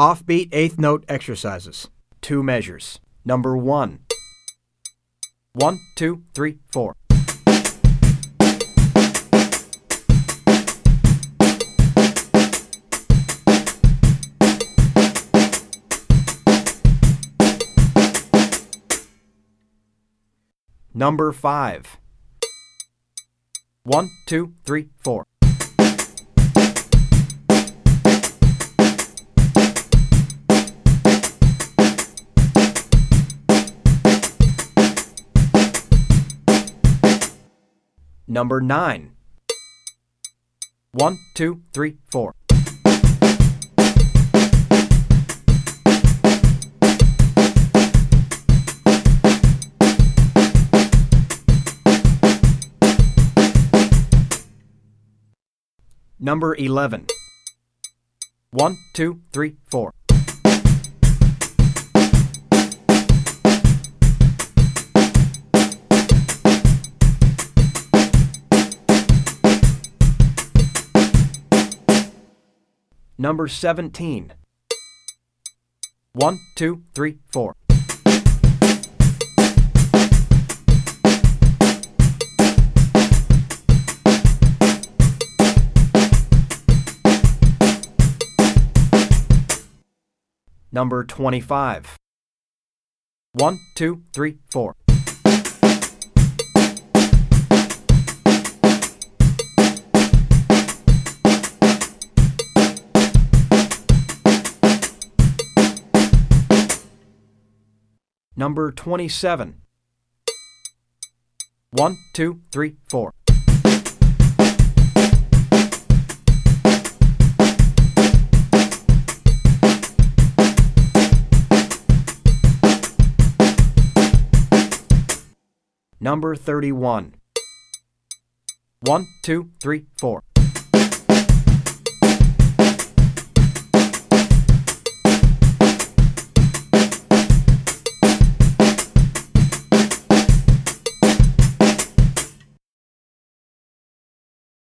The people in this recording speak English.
Offbeat eighth note exercises. Two measures. Number one. One, two, three, four. Number five. One, two, three, four. Number nine. One, two, three, four. Number 11. One, two, three, four. Number 17. One, two, three, four. Number 25. One, two, three, four. Number 27. One, two, three, four. Number 31. One, two, three, four.